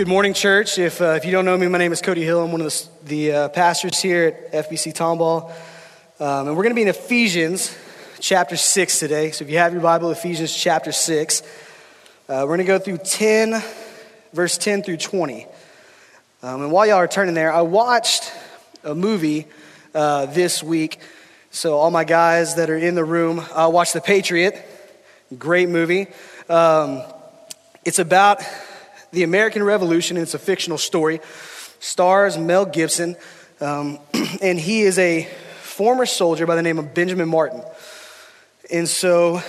Good morning, church. If, uh, if you don't know me, my name is Cody Hill. I'm one of the, the uh, pastors here at FBC Tomball. Um, and we're going to be in Ephesians chapter 6 today. So if you have your Bible, Ephesians chapter 6, uh, we're going to go through 10, verse 10 through 20. Um, and while y'all are turning there, I watched a movie uh, this week. So all my guys that are in the room, uh, watched The Patriot. Great movie. Um, it's about the American Revolution, and it's a fictional story. Stars Mel Gibson, um, and he is a former soldier by the name of Benjamin Martin. And so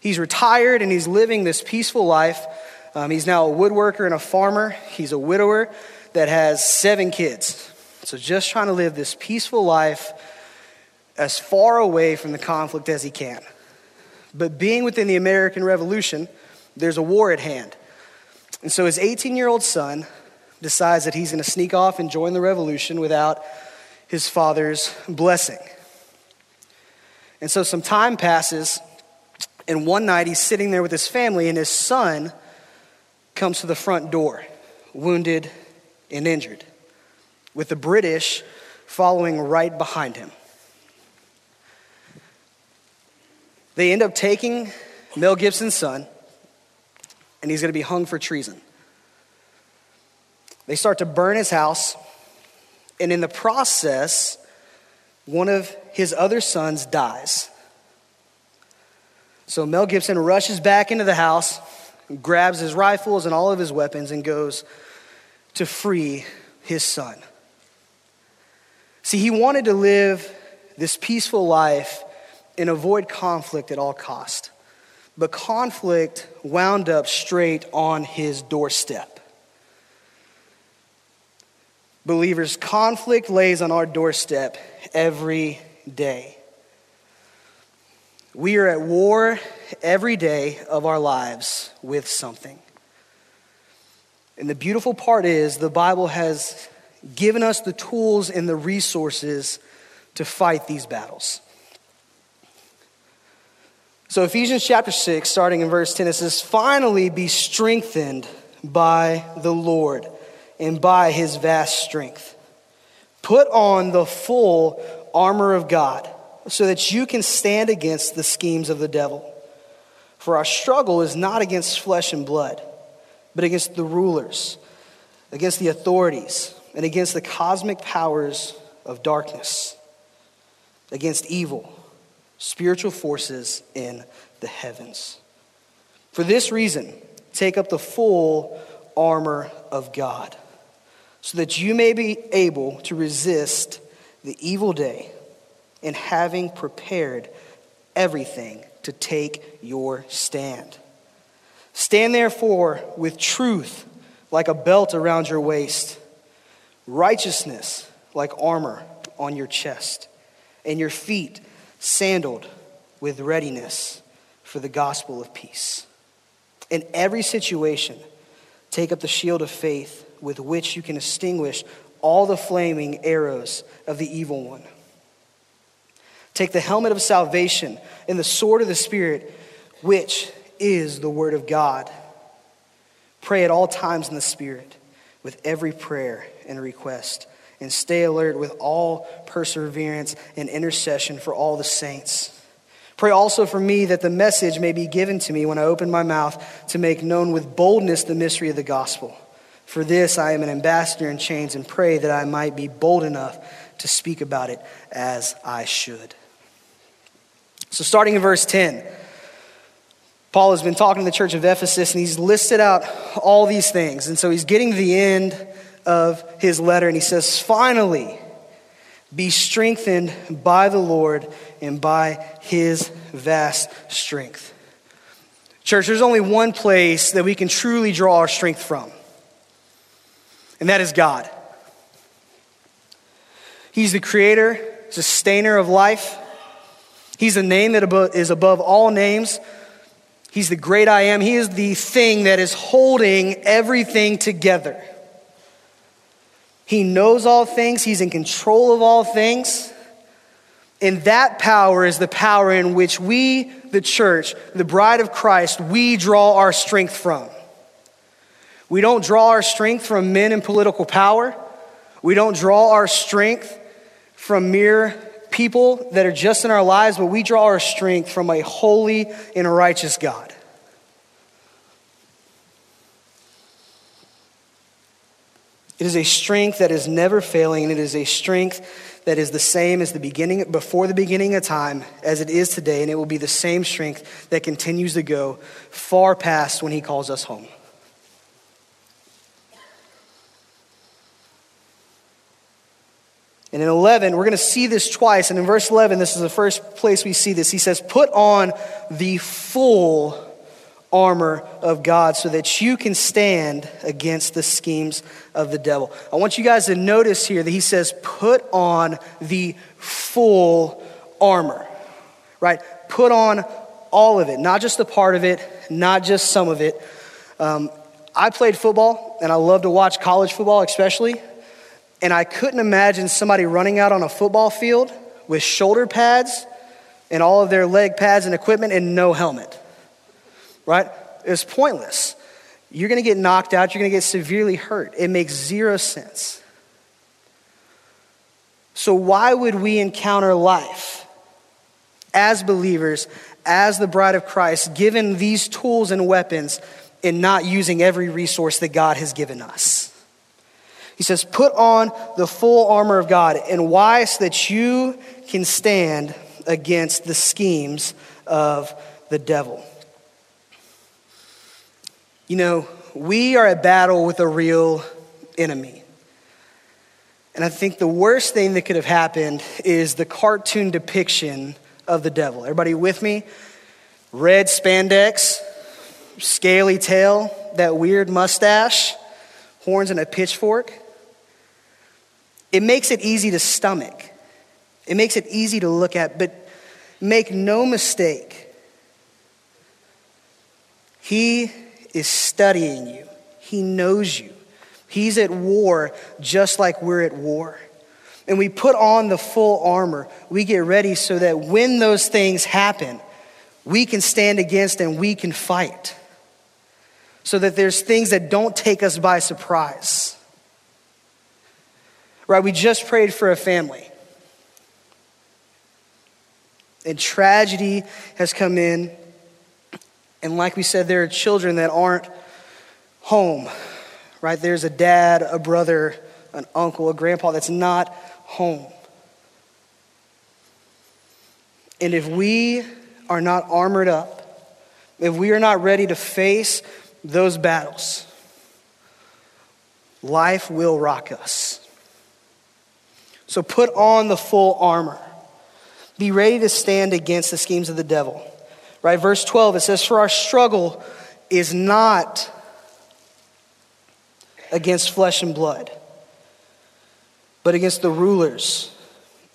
he's retired and he's living this peaceful life. Um, he's now a woodworker and a farmer. He's a widower that has seven kids. So just trying to live this peaceful life as far away from the conflict as he can. But being within the American Revolution, there's a war at hand. And so his 18 year old son decides that he's going to sneak off and join the revolution without his father's blessing. And so some time passes, and one night he's sitting there with his family, and his son comes to the front door, wounded and injured, with the British following right behind him. They end up taking Mel Gibson's son and he's going to be hung for treason. They start to burn his house, and in the process, one of his other sons dies. So Mel Gibson rushes back into the house, grabs his rifles and all of his weapons, and goes to free his son. See, he wanted to live this peaceful life and avoid conflict at all cost but conflict wound up straight on his doorstep. Believers, conflict lays on our doorstep every day. We are at war every day of our lives with something. And the beautiful part is the Bible has given us the tools and the resources to fight these battles. So, Ephesians chapter 6, starting in verse 10, it says, Finally be strengthened by the Lord and by his vast strength. Put on the full armor of God so that you can stand against the schemes of the devil. For our struggle is not against flesh and blood, but against the rulers, against the authorities, and against the cosmic powers of darkness, against evil spiritual forces in the heavens. For this reason, take up the full armor of God, so that you may be able to resist the evil day, and having prepared everything to take your stand. Stand therefore with truth like a belt around your waist, righteousness like armor on your chest, and your feet sandaled with readiness for the gospel of peace. In every situation, take up the shield of faith with which you can extinguish all the flaming arrows of the evil one. Take the helmet of salvation and the sword of the Spirit, which is the word of God. Pray at all times in the Spirit with every prayer and request and stay alert with all perseverance and intercession for all the saints. Pray also for me that the message may be given to me when I open my mouth to make known with boldness the mystery of the gospel. For this I am an ambassador in chains and pray that I might be bold enough to speak about it as I should. So, starting in verse 10, Paul has been talking to the church of Ephesus and he's listed out all these things. And so he's getting to the end of his letter, and he says, Finally, be strengthened by the Lord and by his vast strength. Church, there's only one place that we can truly draw our strength from, and that is God. He's the creator, sustainer of life. He's the name that is above all names. He's the great I am. He is the thing that is holding everything together. He knows all things, He's in control of all things. And that power is the power in which we, the church, the bride of Christ, we draw our strength from. We don't draw our strength from men and political power. We don't draw our strength from mere people that are just in our lives, but we draw our strength from a holy and righteous God. It is a strength that is never failing, and it is a strength that is the same as the beginning, before the beginning of time, as it is today, and it will be the same strength that continues to go far past when He calls us home. And in 11, we're going to see this twice. And in verse 11, this is the first place we see this. He says, Put on the full armor of God so that you can stand against the schemes of the devil. I want you guys to notice here that he says, put on the full armor, right? Put on all of it, not just a part of it, not just some of it. Um, I played football and I love to watch college football, especially. And I couldn't imagine somebody running out on a football field with shoulder pads and all of their leg pads and equipment and no helmet right? It's pointless. You're going to get knocked out, you're going to get severely hurt. It makes zero sense. So, why would we encounter life as believers, as the bride of Christ, given these tools and weapons, and not using every resource that God has given us? He says, Put on the full armor of God. And why? So that you can stand against the schemes of the devil. You know, we are at battle with a real enemy. And I think the worst thing that could have happened is the cartoon depiction of the devil. Everybody with me? Red spandex, scaly tail, that weird mustache, horns and a pitchfork. It makes it easy to stomach. It makes it easy to look at, but make no mistake. He is studying you, He knows you. He's at war just like we're at war. And we put on the full armor. We get ready so that when those things happen, we can stand against and we can fight. So that there's things that don't take us by surprise. Right? We just prayed for a family. And tragedy has come in and like we said, there are children that aren't home, right? There's a dad, a brother, an uncle, a grandpa that's not home. And if we are not armored up, if we are not ready to face those battles, life will rock us. So put on the full armor. Be ready to stand against the schemes of the devil. Right? Verse 12, it says, For our struggle is not against flesh and blood, but against the rulers,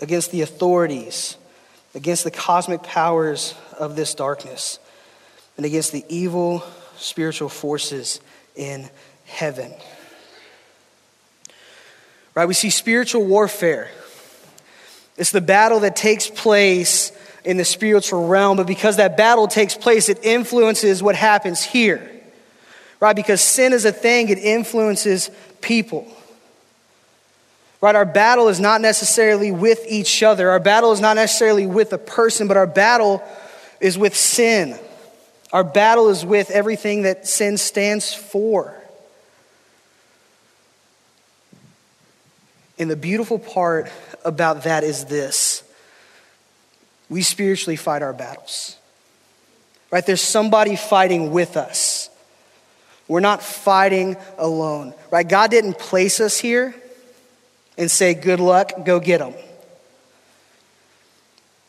against the authorities, against the cosmic powers of this darkness, and against the evil spiritual forces in heaven. Right? We see spiritual warfare. It's the battle that takes place in the spiritual realm, but because that battle takes place, it influences what happens here. Right? Because sin is a thing, it influences people. Right? Our battle is not necessarily with each other. Our battle is not necessarily with a person, but our battle is with sin. Our battle is with everything that sin stands for. And the beautiful part about that is this we spiritually fight our battles. Right? There's somebody fighting with us. We're not fighting alone. Right? God didn't place us here and say, good luck, go get them.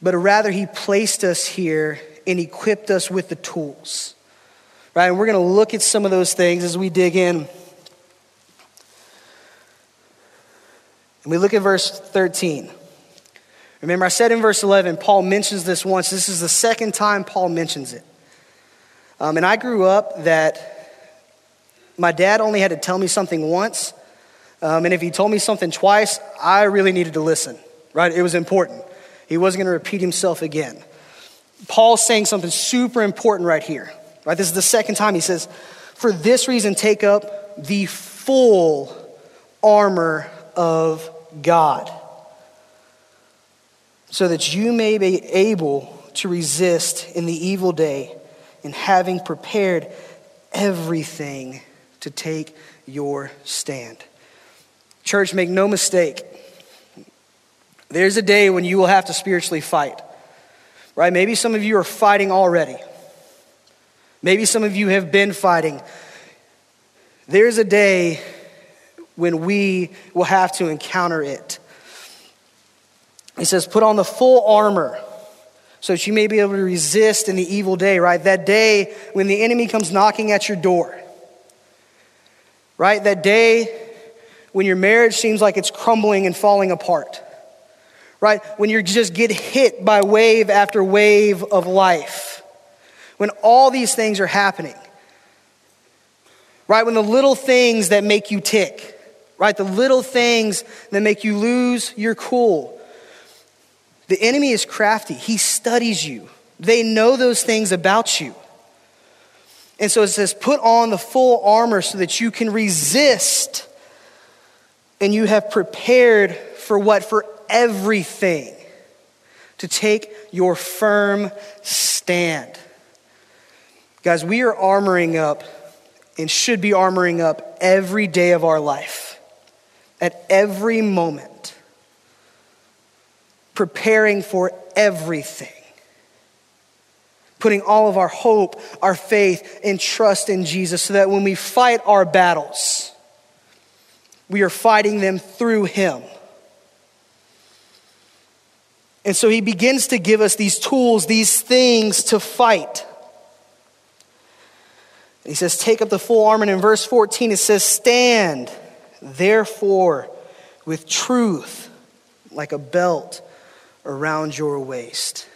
But rather, He placed us here and equipped us with the tools. Right? And we're going to look at some of those things as we dig in. And we look at verse 13. Remember, I said in verse 11, Paul mentions this once. This is the second time Paul mentions it. Um, and I grew up that my dad only had to tell me something once. Um, and if he told me something twice, I really needed to listen, right? It was important. He wasn't going to repeat himself again. Paul's saying something super important right here, right? This is the second time he says, For this reason, take up the full armor of God so that you may be able to resist in the evil day and having prepared everything to take your stand. Church, make no mistake. There's a day when you will have to spiritually fight. Right? Maybe some of you are fighting already. Maybe some of you have been fighting. There's a day when we will have to encounter it. He says, Put on the full armor so that you may be able to resist in the evil day, right? That day when the enemy comes knocking at your door, right? That day when your marriage seems like it's crumbling and falling apart, right? When you just get hit by wave after wave of life, when all these things are happening, right? When the little things that make you tick, right? The little things that make you lose your cool, the enemy is crafty, he studies you. They know those things about you. And so it says, put on the full armor so that you can resist. And you have prepared for what? For everything. To take your firm stand. Guys, we are armoring up and should be armoring up every day of our life, at every moment preparing for everything. Putting all of our hope, our faith, and trust in Jesus so that when we fight our battles, we are fighting them through Him. And so He begins to give us these tools, these things to fight. He says, Take up the full armor. And in verse 14, it says, Stand, therefore, with truth like a belt around your waist.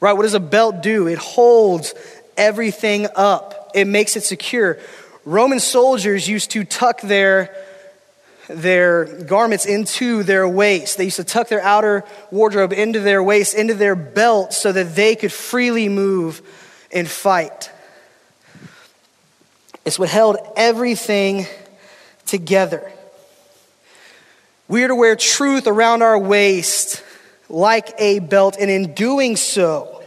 Right? What does a belt do? It holds everything up, it makes it secure. Roman soldiers used to tuck their, their garments into their waist. They used to tuck their outer wardrobe into their waist, into their belt, so that they could freely move and fight. It's what held everything together. We are to wear truth around our waist like a belt, and in doing so,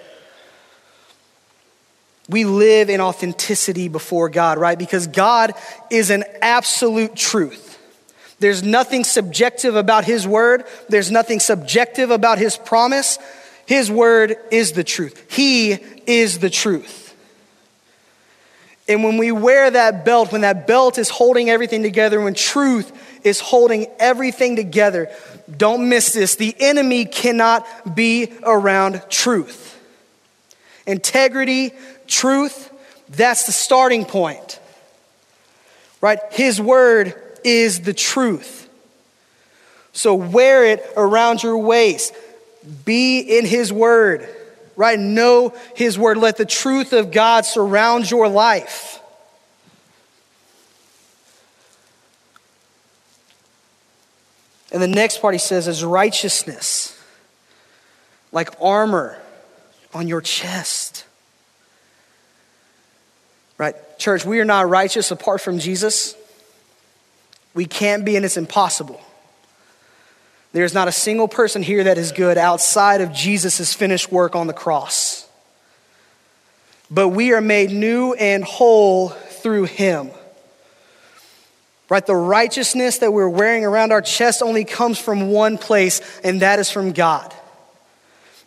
we live in authenticity before God, right? Because God is an absolute truth. There's nothing subjective about His word, there's nothing subjective about His promise. His word is the truth. He is the truth. And when we wear that belt, when that belt is holding everything together, when truth is holding everything together, don't miss this. The enemy cannot be around truth. Integrity, truth, that's the starting point. Right? His word is the truth. So wear it around your waist. Be in his word. Right? Know his word. Let the truth of God surround your life. And the next part he says is righteousness, like armor on your chest. Right? Church, we are not righteous apart from Jesus. We can't be, and it's impossible. There's not a single person here that is good outside of Jesus' finished work on the cross. But we are made new and whole through him. Right? The righteousness that we're wearing around our chest only comes from one place, and that is from God.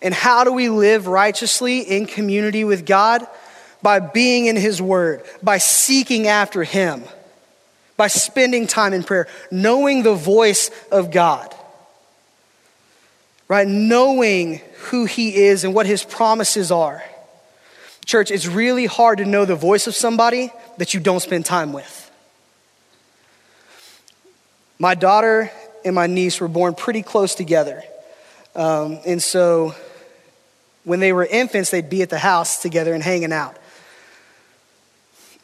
And how do we live righteously in community with God? By being in His Word, by seeking after Him, by spending time in prayer, knowing the voice of God, right? Knowing who He is and what His promises are. Church, it's really hard to know the voice of somebody that you don't spend time with. My daughter and my niece were born pretty close together. Um, and so when they were infants, they'd be at the house together and hanging out.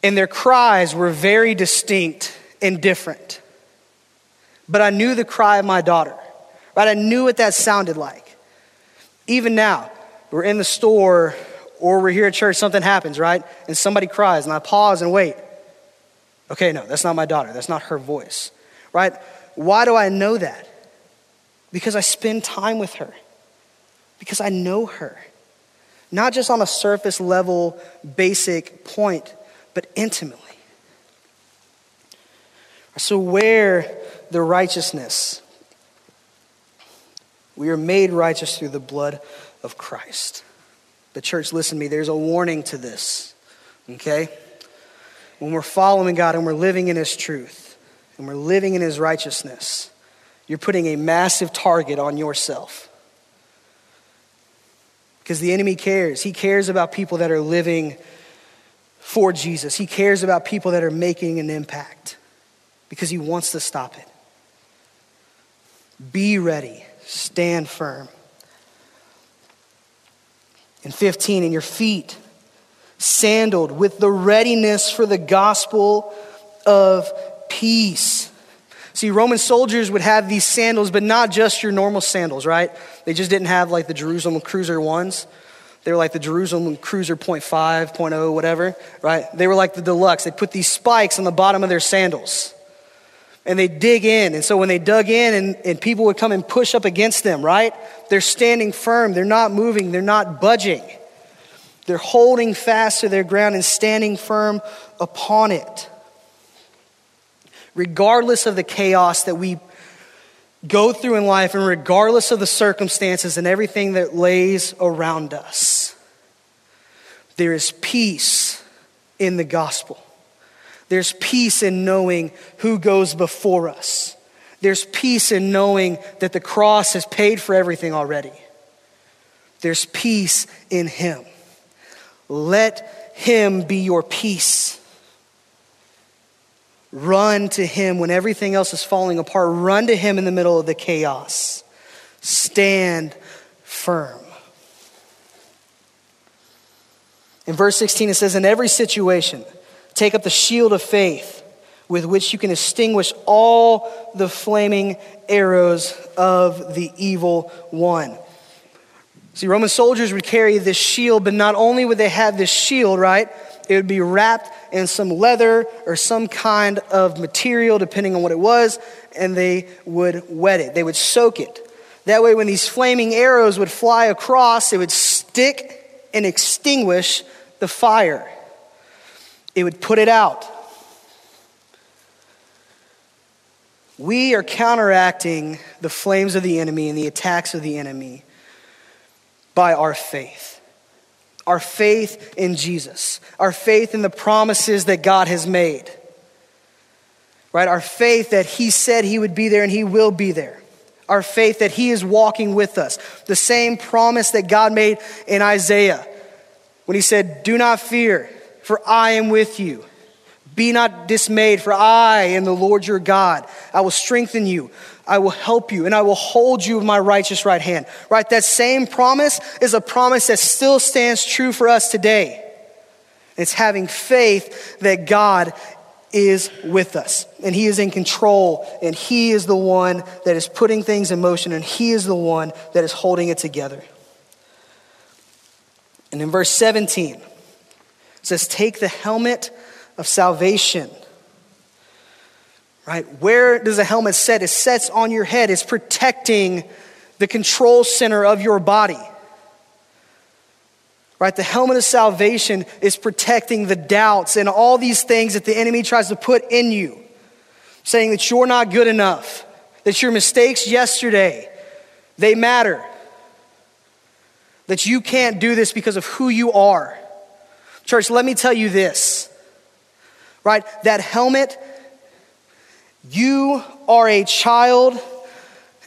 And their cries were very distinct and different. But I knew the cry of my daughter, right? I knew what that sounded like. Even now, we're in the store or we're here at church, something happens, right? And somebody cries, and I pause and wait. Okay, no, that's not my daughter. That's not her voice, right? Why do I know that? Because I spend time with her, because I know her. Not just on a surface level, basic point, but intimately. So, where the righteousness? We are made righteous through the blood of Christ. The church, listen to me, there's a warning to this, okay? When we're following God and we're living in His truth and we're living in His righteousness, you're putting a massive target on yourself. Because the enemy cares. He cares about people that are living for Jesus, he cares about people that are making an impact because he wants to stop it. Be ready, stand firm. In 15, in your feet sandaled with the readiness for the gospel of peace. See, Roman soldiers would have these sandals, but not just your normal sandals, right? They just didn't have like the Jerusalem cruiser ones. They were like the Jerusalem Cruiser 0.5, 0.0, whatever, right? They were like the deluxe. They put these spikes on the bottom of their sandals and they dig in. And so when they dug in and, and people would come and push up against them, right? They're standing firm. They're not moving. They're not budging. They're holding fast to their ground and standing firm upon it. Regardless of the chaos that we go through in life, and regardless of the circumstances and everything that lays around us, there is peace in the gospel. There's peace in knowing who goes before us. There's peace in knowing that the cross has paid for everything already. There's peace in Him. Let him be your peace. Run to him when everything else is falling apart. Run to him in the middle of the chaos. Stand firm. In verse 16, it says, In every situation, take up the shield of faith with which you can extinguish all the flaming arrows of the evil one. See, Roman soldiers would carry this shield, but not only would they have this shield, right? It would be wrapped in some leather or some kind of material, depending on what it was, and they would wet it. They would soak it. That way, when these flaming arrows would fly across, it would stick and extinguish the fire. It would put it out. We are counteracting the flames of the enemy and the attacks of the enemy by our faith. Our faith in Jesus, our faith in the promises that God has made, right? Our faith that He said He would be there and He will be there. Our faith that He is walking with us. The same promise that God made in Isaiah when He said, Do not fear, for I am with you. Be not dismayed, for I am the Lord your God. I will strengthen you. I will help you and I will hold you with my righteous right hand. Right? That same promise is a promise that still stands true for us today. It's having faith that God is with us and He is in control and He is the one that is putting things in motion and He is the one that is holding it together. And in verse 17, it says, Take the helmet of salvation right? Where does a helmet set? It sets on your head, it's protecting the control center of your body. Right? The helmet of salvation is protecting the doubts and all these things that the enemy tries to put in you, saying that you're not good enough, that your mistakes yesterday, they matter. That you can't do this because of who you are. Church, let me tell you this. Right? That helmet you are a child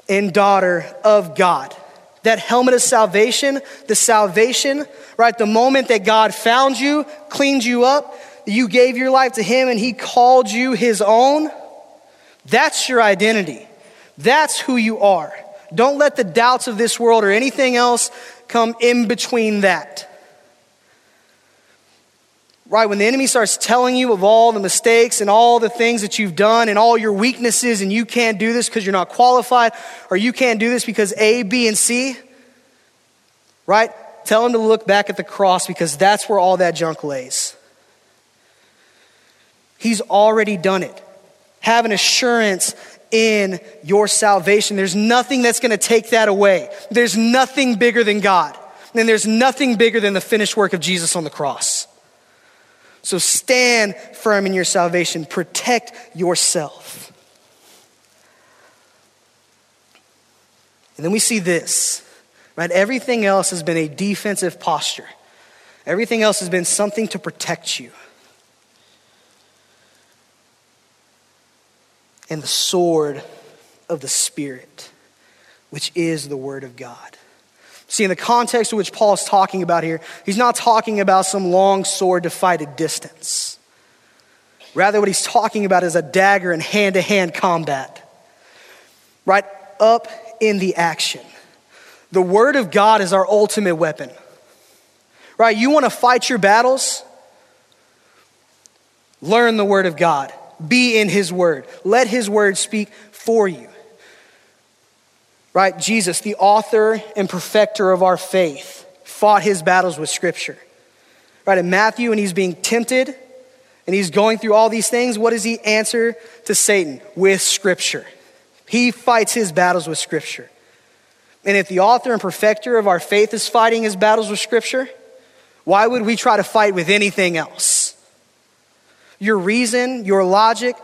and daughter of God. That helmet of salvation, the salvation, right? The moment that God found you, cleaned you up, you gave your life to Him and He called you His own, that's your identity. That's who you are. Don't let the doubts of this world or anything else come in between that. Right? When the enemy starts telling you of all the mistakes and all the things that you've done and all your weaknesses, and you can't do this because you're not qualified, or you can't do this because A, B, and C, right? Tell him to look back at the cross because that's where all that junk lays. He's already done it. Have an assurance in your salvation. There's nothing that's going to take that away. There's nothing bigger than God. And there's nothing bigger than the finished work of Jesus on the cross. So stand firm in your salvation, protect yourself. And then we see this, right? Everything else has been a defensive posture. Everything else has been something to protect you. And the sword of the Spirit, which is the Word of God. See, in the context of which Paul is talking about here, he's not talking about some long sword to fight a distance. Rather, what he's talking about is a dagger in hand to hand combat. Right up in the action. The Word of God is our ultimate weapon. Right? You want to fight your battles? Learn the Word of God. Be in His Word. Let His Word speak for you right? Jesus, the author and perfecter of our faith, fought his battles with Scripture. Right? In Matthew, and he's being tempted and he's going through all these things, what does he answer to Satan? With Scripture. He fights his battles with Scripture. And if the author and perfecter of our faith is fighting his battles with Scripture, why would we try to fight with anything else? Your reason, your logic,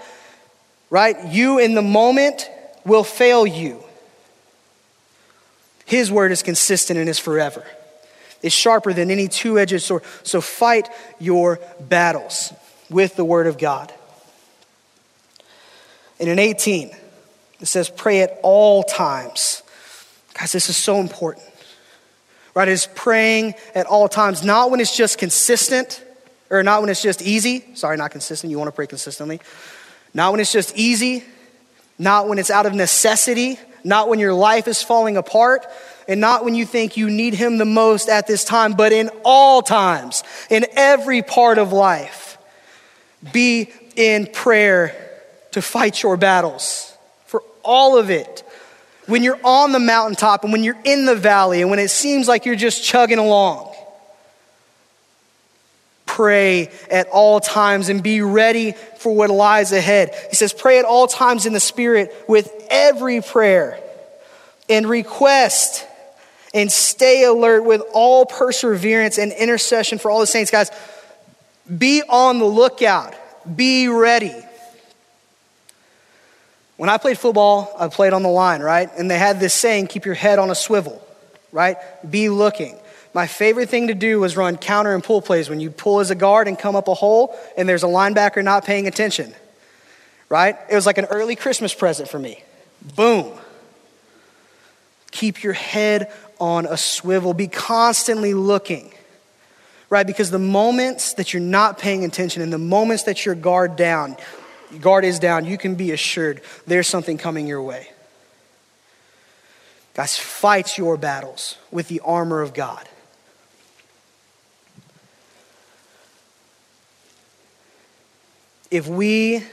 right? You in the moment will fail you. His word is consistent and is forever. It's sharper than any two edged sword. So fight your battles with the word of God. And in 18, it says, pray at all times. Guys, this is so important. Right? It's praying at all times, not when it's just consistent or not when it's just easy. Sorry, not consistent. You want to pray consistently. Not when it's just easy, not when it's out of necessity, not when your life is falling apart, and not when you think you need Him the most at this time, but in all times, in every part of life. Be in prayer to fight your battles, for all of it. When you're on the mountaintop and when you're in the valley and when it seems like you're just chugging along, pray at all times and be ready for what lies ahead. He says, pray at all times in the Spirit with every prayer and request and stay alert with all perseverance and intercession for all the saints. Guys, be on the lookout, be ready. When I played football, I played on the line, right? And they had this saying keep your head on a swivel, right? Be looking. My favorite thing to do was run counter and pull plays when you pull as a guard and come up a hole and there's a linebacker not paying attention. Right? It was like an early Christmas present for me. Boom. Keep your head on a swivel. Be constantly looking. Right? Because the moments that you're not paying attention and the moments that your guard down, guard is down, you can be assured there's something coming your way. Guys, fight your battles with the armor of God. If we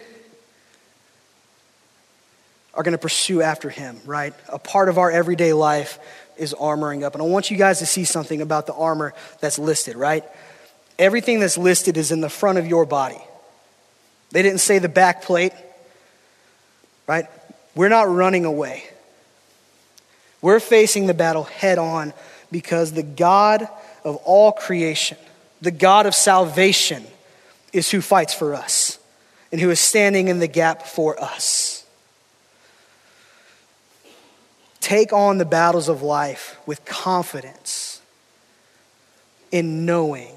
are going to pursue after him, right? A part of our everyday life is armoring up. And I want you guys to see something about the armor that's listed, right? Everything that's listed is in the front of your body. They didn't say the back plate, right? We're not running away. We're facing the battle head on because the God of all creation, the God of salvation, is who fights for us and who is standing in the gap for us. Take on the battles of life with confidence in knowing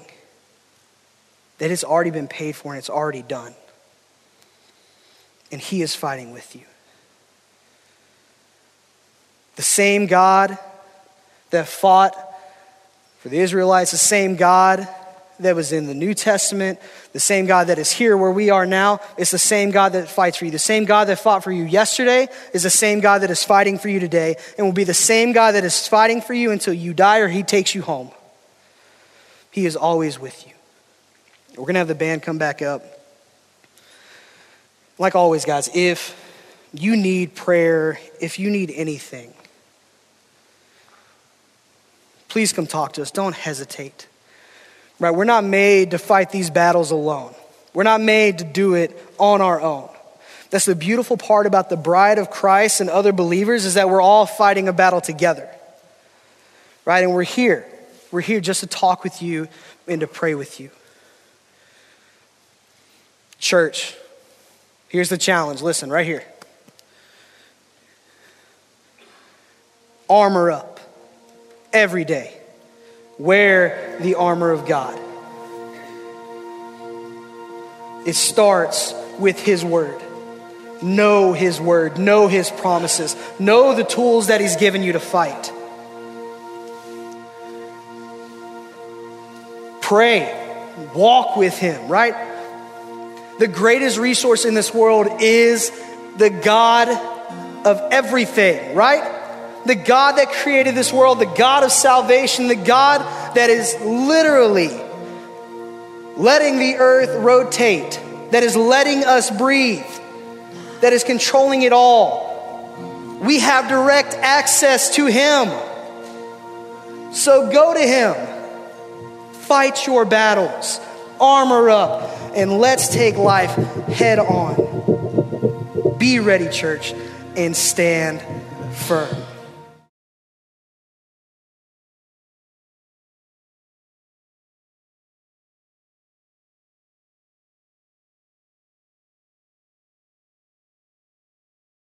that it's already been paid for and it's already done. And He is fighting with you. The same God that fought for the Israelites, the same God that was in the New Testament, the same God that is here where we are now, is the same God that fights for you. The same God that fought for you yesterday is the same God that is fighting for you today, and will be the same God that is fighting for you until you die or he takes you home. He is always with you. We're going to have the band come back up. Like always, guys, if you need prayer, if you need anything, please come talk to us. Don't hesitate. Right? We're not made to fight these battles alone. We're not made to do it on our own. That's the beautiful part about the bride of Christ and other believers is that we're all fighting a battle together. Right? And we're here. We're here just to talk with you and to pray with you. Church, here's the challenge. Listen, right here. Armor up every day. Wear the armor of God. It starts with His Word. Know His Word, know His promises, know the tools that He's given you to fight. Pray, walk with Him, right? The greatest resource in this world is the God of everything, right? The God that created this world, the God of salvation, the God that is literally letting the earth rotate, that is letting us breathe, that is controlling it all. We have direct access to Him. So go to Him, fight your battles, armor up, and let's take life head on. Be ready, church, and stand firm.